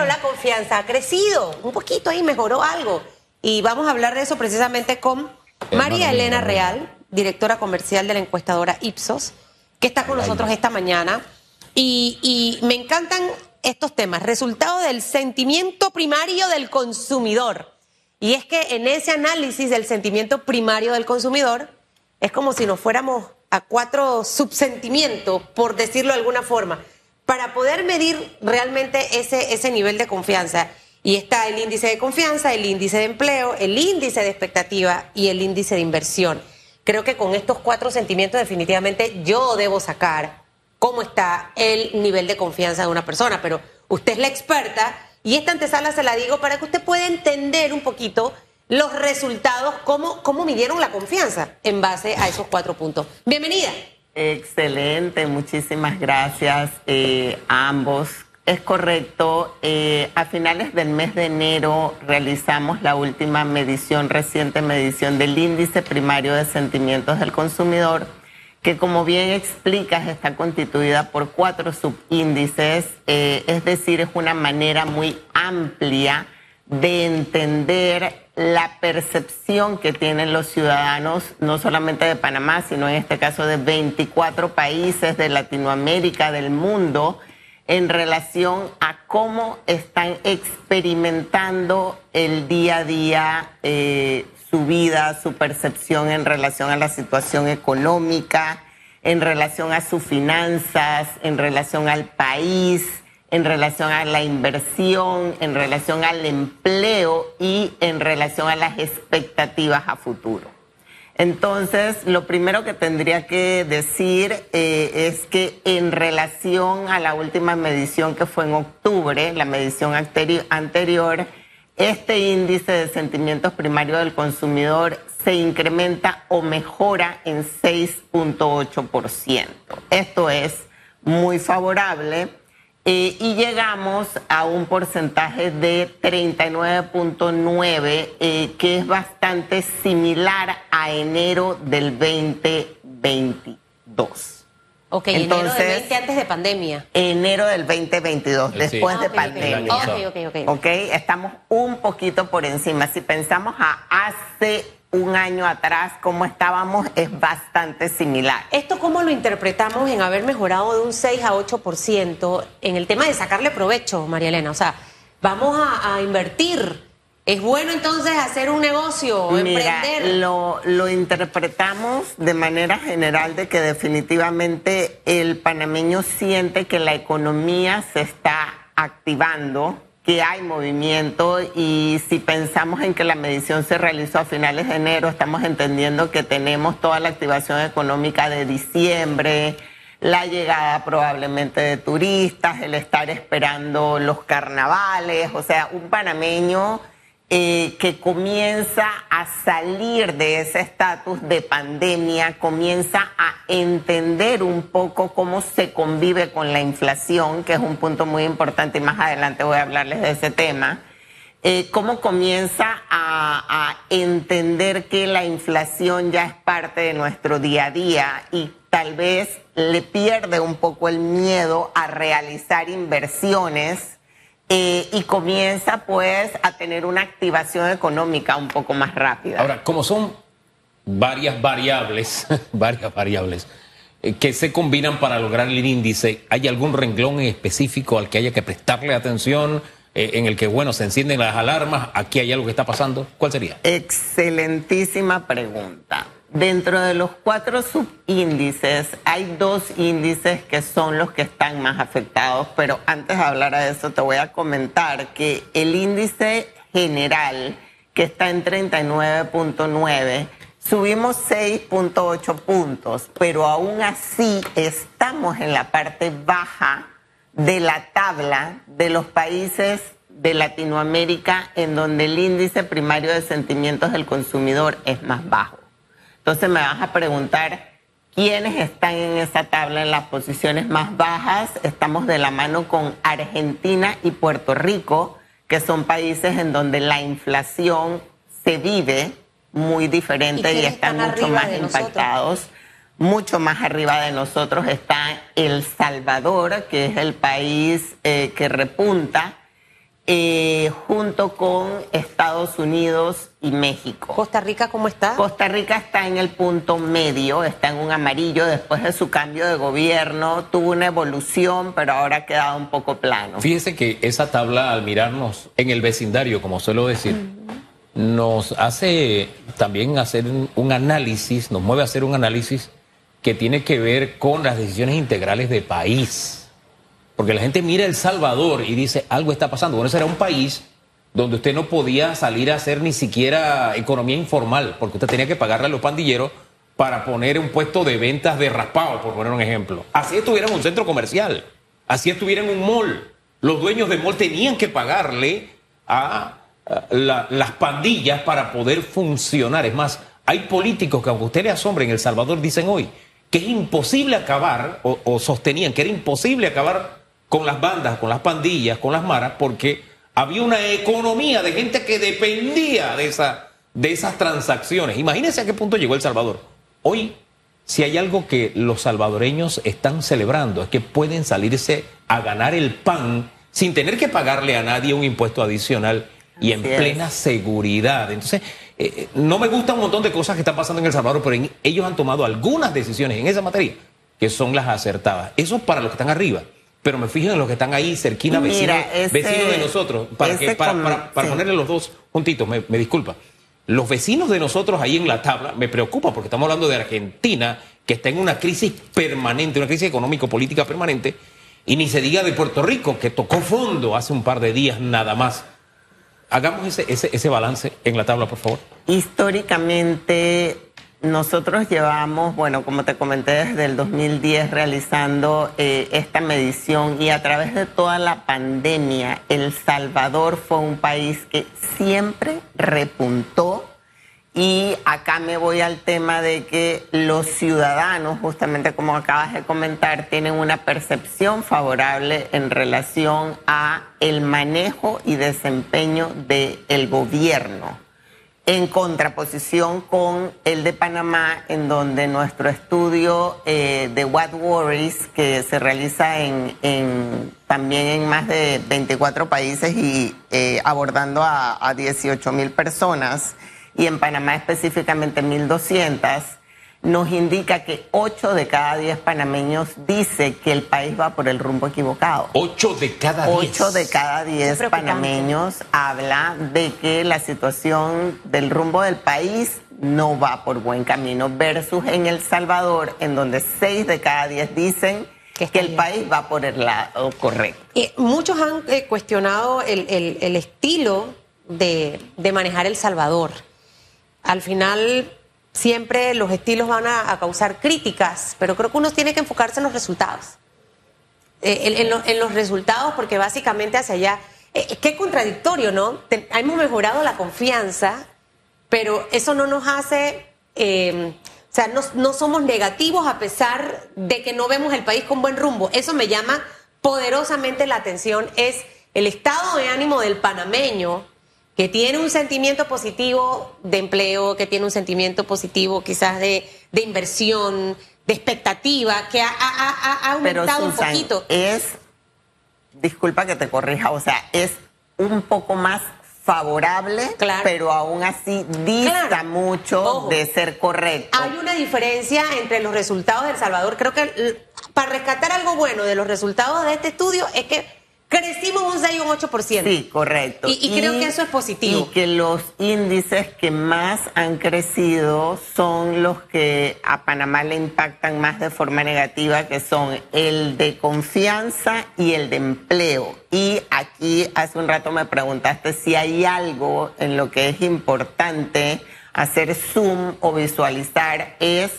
Pero la confianza ha crecido, un poquito ahí mejoró algo. Y vamos a hablar de eso precisamente con María Elena Real, directora comercial de la encuestadora Ipsos, que está con nosotros esta mañana. Y, y me encantan estos temas, resultado del sentimiento primario del consumidor. Y es que en ese análisis del sentimiento primario del consumidor, es como si nos fuéramos a cuatro subsentimientos, por decirlo de alguna forma, para poder medir realmente ese, ese nivel de confianza. Y está el índice de confianza, el índice de empleo, el índice de expectativa y el índice de inversión. Creo que con estos cuatro sentimientos definitivamente yo debo sacar cómo está el nivel de confianza de una persona, pero usted es la experta y esta antesala se la digo para que usted pueda entender un poquito los resultados, cómo, cómo midieron la confianza en base a esos cuatro puntos. Bienvenida. Excelente, muchísimas gracias eh, a ambos. Es correcto, eh, a finales del mes de enero realizamos la última medición, reciente medición del índice primario de sentimientos del consumidor, que como bien explicas está constituida por cuatro subíndices, eh, es decir, es una manera muy amplia de entender la percepción que tienen los ciudadanos, no solamente de Panamá, sino en este caso de 24 países de Latinoamérica, del mundo, en relación a cómo están experimentando el día a día eh, su vida, su percepción en relación a la situación económica, en relación a sus finanzas, en relación al país en relación a la inversión, en relación al empleo y en relación a las expectativas a futuro. Entonces, lo primero que tendría que decir eh, es que en relación a la última medición que fue en octubre, la medición anterior, este índice de sentimientos primarios del consumidor se incrementa o mejora en 6.8%. Esto es muy favorable eh, y llegamos a un porcentaje de 39.9, eh, que es bastante similar a enero del 2022. Ok, enero del 20 antes de pandemia. Enero del 2022, después de pandemia. Ok, ok, ok. Ok, estamos un poquito por encima. Si pensamos a hace un año atrás, como estábamos, es bastante similar. ¿Esto cómo lo interpretamos en haber mejorado de un 6 a 8% en el tema de sacarle provecho, María Elena? O sea, vamos a, invertir. ¿Es bueno entonces hacer un negocio, Mira, Lo, lo interpretamos de manera general de que definitivamente el panameño siente que la economía se está activando que hay movimiento y si pensamos en que la medición se realizó a finales de enero, estamos entendiendo que tenemos toda la activación económica de diciembre, la llegada probablemente de turistas, el estar esperando los carnavales, o sea, un panameño eh, que comienza a salir de ese estatus de pandemia, comienza a entender un poco cómo se convive con la inflación, que es un punto muy importante y más adelante voy a hablarles de ese tema. Eh, cómo comienza a, a entender que la inflación ya es parte de nuestro día a día y tal vez le pierde un poco el miedo a realizar inversiones eh, y comienza pues a tener una activación económica un poco más rápida. Ahora, como son varias variables, varias variables eh, que se combinan para lograr el índice, ¿hay algún renglón específico al que haya que prestarle atención? Eh, en el que, bueno, se encienden las alarmas, aquí hay algo que está pasando. ¿Cuál sería? Excelentísima pregunta. Dentro de los cuatro subíndices hay dos índices que son los que están más afectados, pero antes de hablar de eso te voy a comentar que el índice general, que está en 39.9, subimos 6.8 puntos, pero aún así estamos en la parte baja de la tabla de los países de Latinoamérica en donde el índice primario de sentimientos del consumidor es más bajo. Entonces me vas a preguntar quiénes están en esa tabla en las posiciones más bajas. Estamos de la mano con Argentina y Puerto Rico, que son países en donde la inflación se vive muy diferente y, están, mucho más impactados. Mucho más arriba de nosotros está El Salvador, que es el país eh, que repunta eh, junto con Estados Unidos y México. ¿Costa Rica cómo está? Costa Rica está en el punto medio, está en un amarillo después de su cambio de gobierno, tuvo una evolución, pero ahora ha quedado un poco plano. Fíjese que esa tabla, al mirarnos en el vecindario, como suelo decir, nos hace también hacer un análisis, nos mueve a hacer un análisis que tiene que ver con las decisiones integrales de país porque la gente mira El Salvador y dice, algo está pasando. Bueno, ese era un país donde usted no podía salir a hacer ni siquiera economía informal, porque usted tenía que pagarle a los pandilleros para poner un puesto de ventas de raspado, por poner un ejemplo. Así estuviera en un centro comercial, así estuviera en un mall. Los dueños del mall tenían que pagarle a, las pandillas para poder funcionar. Es más, hay políticos que aunque usted le asombre en El Salvador dicen hoy que es imposible acabar, o sostenían que era imposible acabar con las bandas, con las pandillas, con las maras, porque había una economía de gente que dependía de, esa, de esas transacciones. Imagínense a qué punto llegó El Salvador. Hoy, si hay algo que los salvadoreños están celebrando, es que pueden salirse a ganar el pan sin tener que pagarle a nadie un impuesto adicional y en plena seguridad. Entonces, eh, eh, no me gustan un montón de cosas que están pasando en El Salvador, pero ellos han tomado algunas decisiones en esa materia que son las acertadas. Eso para los que están arriba pero me fijo en los que están ahí cerquina, vecinos de nosotros, para, que, para, ponerle los dos juntitos, me, disculpa. Los vecinos de nosotros ahí en la tabla me preocupa porque estamos hablando de Argentina, que está en una crisis permanente, una crisis económico-política permanente, y ni se diga de Puerto Rico, que tocó fondo hace un par de días nada más. Hagamos ese, ese, ese balance en la tabla, por favor. Históricamente nosotros llevamos, bueno, como te comenté, desde el 2010 realizando eh, esta medición y a través de toda la pandemia, El Salvador fue un país que siempre repuntó y acá me voy al tema de que los ciudadanos, justamente como acabas de comentar, tienen una percepción favorable en relación a el manejo y desempeño del gobierno en contraposición con el de Panamá, en donde nuestro estudio eh, de What Worries, que se realiza también en más de 24 países y eh, abordando a, a 18 mil personas, y en Panamá específicamente 1.200, nos indica que 8 de cada 10 panameños dice que el país va por el rumbo equivocado. 8 de cada 10. 8 de cada 10 panameños habla de que la situación del rumbo del país no va por buen camino versus en El Salvador en donde 6 de cada 10 dicen que, el país va por el lado correcto. Y muchos han eh, cuestionado el, el, estilo de, de manejar El Salvador. Al final siempre los estilos van a, causar críticas, pero creo que uno tiene que enfocarse en los resultados. Eh, en, los resultados, porque básicamente hacia allá, eh, qué contradictorio, ¿no? hemos mejorado la confianza, pero eso no nos hace, eh, o sea, no somos negativos a pesar de que no vemos el país con buen rumbo. Eso me llama poderosamente la atención, es el estado de ánimo del panameño que tiene un sentimiento positivo de empleo, que tiene un sentimiento positivo quizás de, inversión, de expectativa, que ha, aumentado un poquito. Es, disculpa que te corrija, o sea, es un poco más favorable, pero aún así dista mucho de ser correcto. Hay una diferencia entre los resultados de El Salvador. Creo que para rescatar algo bueno de los resultados de este estudio es que Crecimos un 6 y un 8%. Sí, correcto. Y, creo que eso es positivo. Y que los índices que más han crecido son los que a Panamá le impactan más de forma negativa, que son el de confianza y el de empleo. Y aquí hace un rato me preguntaste si hay algo en lo que es importante hacer zoom o visualizar, es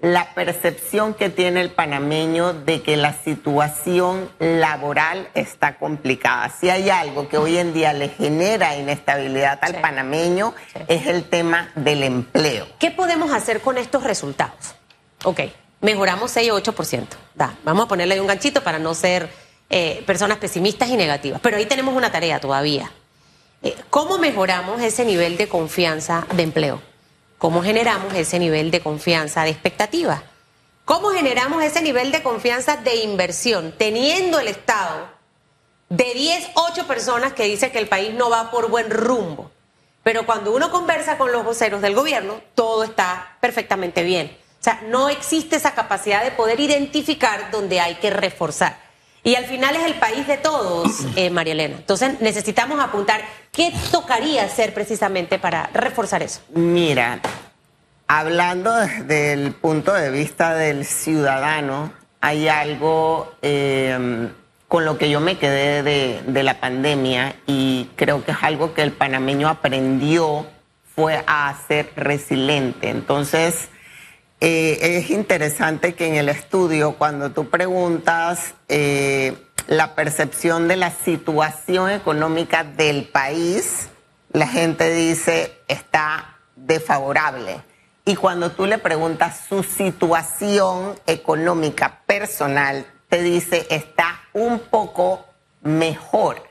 la percepción que tiene el panameño de que la situación laboral está complicada. Si hay algo que hoy en día le genera inestabilidad al panameño es el tema del empleo. ¿Qué podemos hacer con estos resultados? Ok, mejoramos 6 o 8%. Da, vamos a ponerle ahí un ganchito para no ser eh, personas pesimistas y negativas. Pero ahí tenemos una tarea todavía. Eh, ¿Cómo mejoramos ese nivel de confianza de empleo? ¿Cómo generamos ese nivel de confianza, de expectativa? ¿Cómo generamos ese nivel de confianza de inversión, teniendo el Estado de 10, 8 personas que dicen que el país no va por buen rumbo. Pero cuando uno conversa con los voceros del gobierno, todo está perfectamente bien. O sea, no existe esa capacidad de poder identificar donde hay que reforzar. Y al final es el país de todos, eh, María Elena. Entonces necesitamos apuntar qué tocaría hacer precisamente para reforzar eso. Mira, hablando desde el punto de vista del ciudadano, hay algo eh, con lo que yo me quedé de, la pandemia y creo que es algo que el panameño aprendió fue a ser resiliente. Entonces, eh, es interesante que en el estudio, cuando tú preguntas eh, la percepción de la situación económica del país, la gente dice está desfavorable. Y cuando tú le preguntas su situación económica personal, te dice está un poco mejor.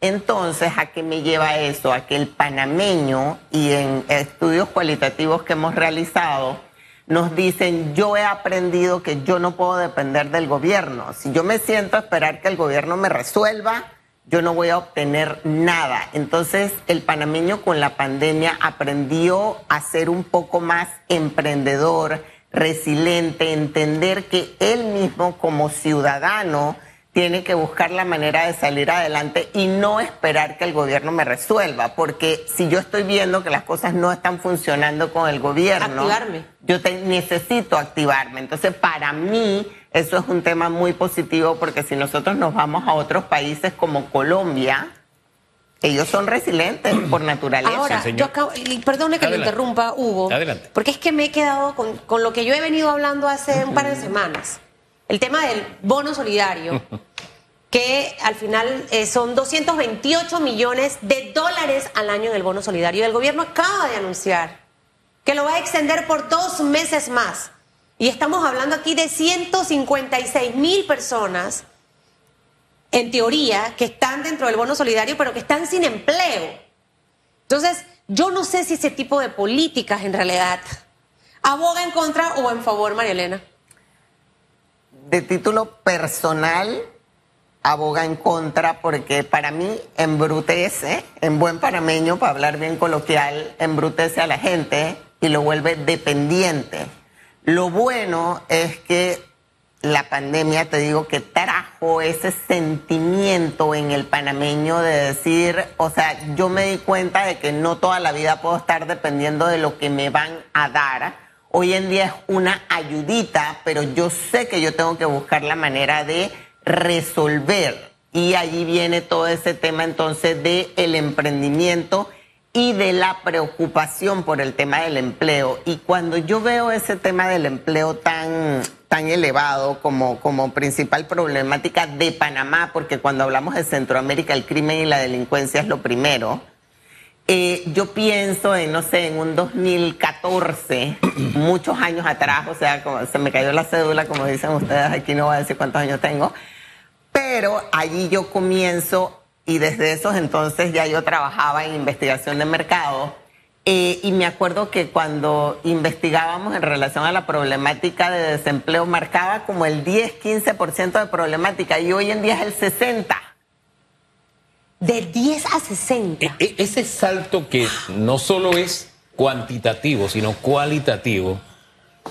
Entonces, ¿a qué me lleva eso? A que el panameño y en estudios cualitativos que hemos realizado, nos dicen, yo he aprendido que yo no puedo depender del gobierno. Si yo me siento a esperar que el gobierno me resuelva, yo no voy a obtener nada. Entonces, el panameño con la pandemia aprendió a ser un poco más emprendedor, resiliente, entender que él mismo como ciudadano tiene que buscar la manera de salir adelante y no esperar que el gobierno me resuelva, porque si yo estoy viendo que las cosas no están funcionando con el gobierno, yo necesito activarme. Entonces, para mí, eso es un tema muy positivo, porque si nosotros nos vamos a otros países como Colombia, ellos son resilientes por naturaleza. Ahora, yo acabo, y perdone que le interrumpa, Hugo, Adelante. porque es que me he quedado con, con lo que yo he venido hablando hace un par de semanas el tema del bono solidario, que al final eh, son 228 millones de dólares al año en el bono solidario. El gobierno acaba de anunciar que lo va a extender por dos meses más. Y estamos hablando aquí de 156 mil personas, en teoría, que están dentro del bono solidario, pero que están sin empleo. Entonces, yo no sé si ese tipo de políticas en realidad aboga en contra o en favor, María Elena de título personal aboga en contra porque para mí embrutece, en buen panameño, para hablar bien coloquial, embrutece a la gente y lo vuelve dependiente. Lo bueno es que la pandemia, te digo, que trajo ese sentimiento en el panameño de decir, o sea, yo me di cuenta de que no toda la vida puedo estar dependiendo de lo que me van a dar Hoy en día es una ayudita, pero yo sé que yo tengo que buscar la manera de resolver. Y allí viene todo ese tema entonces de el emprendimiento y de la preocupación por el tema del empleo. Y cuando yo veo ese tema del empleo tan, tan elevado como, como principal problemática de Panamá, porque cuando hablamos de Centroamérica el crimen y la delincuencia es lo primero, eh, yo pienso en, no sé, en un 2014, muchos años atrás, o sea, como se me cayó la cédula, como dicen ustedes, aquí no voy a decir cuántos años tengo, pero allí yo comienzo y desde esos entonces ya yo trabajaba en investigación de mercado eh, y me acuerdo que cuando investigábamos en relación a la problemática de desempleo marcaba como el 10-15% de problemática y hoy en día es el 60%. De 10 a 60. E, e, ese salto que no solo es cuantitativo, sino cualitativo,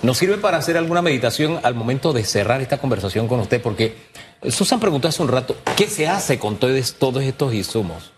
nos sirve para hacer alguna meditación al momento de cerrar esta conversación con usted, porque Susan preguntó hace un rato, ¿qué se hace con todos, estos insumos?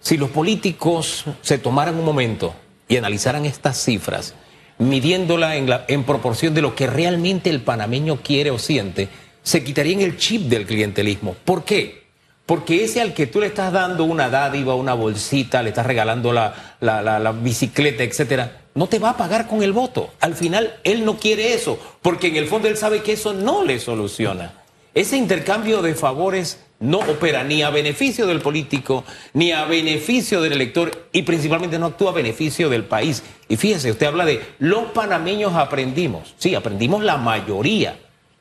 Si los políticos se tomaran un momento y analizaran estas cifras, midiéndola en, en proporción de lo que realmente el panameño quiere o siente, se quitarían el chip del clientelismo. ¿Por qué? Porque ese al que tú le estás dando una dádiva, una bolsita, le estás regalando la, la, bicicleta, etcétera, no te va a pagar con el voto. Al final, él no quiere eso, porque en el fondo él sabe que eso no le soluciona. Ese intercambio de favores no opera ni a beneficio del político, ni a beneficio del elector, y principalmente no actúa a beneficio del país. Y fíjese, usted habla de los panameños aprendimos. Sí, aprendimos la mayoría.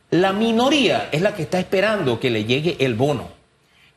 La minoría es la que está esperando que le llegue el bono.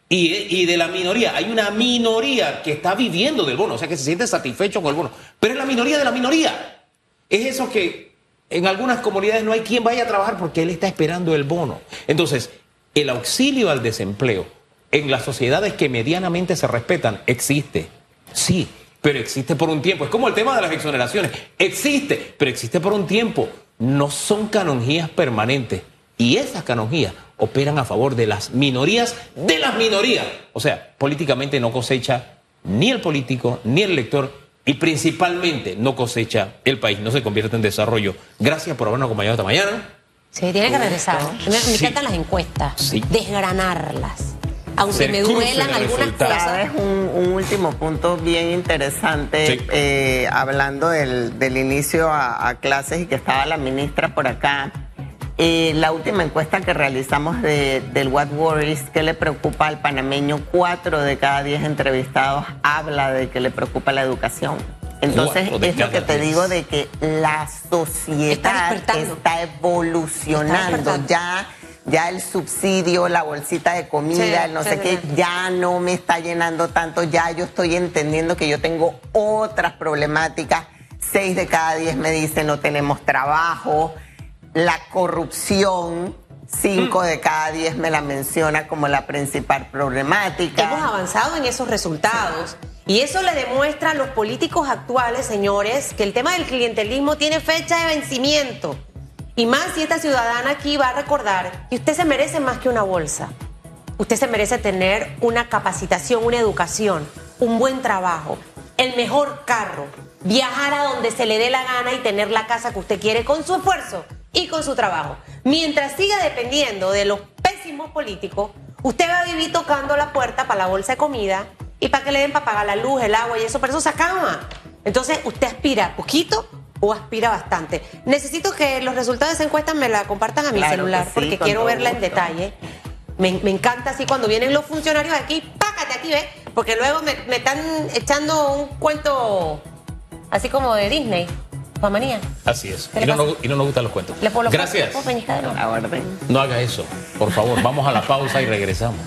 Y, de la minoría, hay una minoría que está viviendo del bono, o sea que se siente satisfecho con el bono, pero es la minoría de la minoría. Es eso que en algunas comunidades no hay quien vaya a trabajar porque él está esperando el bono. Entonces, el auxilio al desempleo en las sociedades que medianamente se respetan, existe. Sí, pero existe por un tiempo. Es como el tema de las exoneraciones. Existe, pero existe por un tiempo. No son canonjías permanentes. Y esas canonjías operan a favor de las minorías de las minorías. O sea, políticamente no cosecha ni el político ni el elector y principalmente no cosecha el país, no se convierte en desarrollo. Gracias por habernos acompañado esta mañana. Sí, tiene que regresar. Me, me Sí. encantan las encuestas. Sí. Desgranarlas. Aunque Se me duelan el algunas cosas. Un, un último punto bien interesante, Sí. eh, hablando del, del inicio a, a clases y que estaba la ministra por acá. Eh, la última encuesta que realizamos de, del What Worries, ¿qué le preocupa al panameño? Cuatro de cada diez entrevistados habla de que le preocupa la educación. Entonces, es lo que te diez. digo de que la sociedad está evolucionando. Está ya, ya el subsidio, la bolsita de comida, Sí, el no sí, sé qué, sí. ya no me está llenando tanto, ya yo estoy entendiendo que yo tengo otras problemáticas. Seis de cada diez me dicen no tenemos trabajo, la corrupción, cinco Mm. de cada diez me la menciona como la principal problemática. Hemos avanzado en esos resultados. Y eso le demuestra a los políticos actuales, señores, que el tema del clientelismo tiene fecha de vencimiento. Y más si esta ciudadana aquí va a recordar que usted se merece más que una bolsa. Usted se merece tener una capacitación, una educación, un buen trabajo, el mejor carro, viajar a donde se le dé la gana y tener la casa que usted quiere con su esfuerzo y con su trabajo. Mientras siga dependiendo de los pésimos políticos, usted va a vivir tocando la puerta para la bolsa de comida y para que le den para pagar la luz, el agua y eso, pero eso se acaba. Entonces, ¿usted aspira poquito o aspira bastante? Necesito que los resultados de esa encuesta me la compartan a mi Claro celular sí, porque quiero verla en detalle. Me, me encanta así cuando vienen los funcionarios aquí, pácate aquí, ¿ves? Porque luego me, me están echando un cuento así como de Disney, manía. Así es. ¿Qué Y no, nos, y no nos gustan los cuentos. Gracias. ¿Le puedo pellizcar de nuevo? La orden. No haga eso, por favor. Vamos a la pausa y regresamos.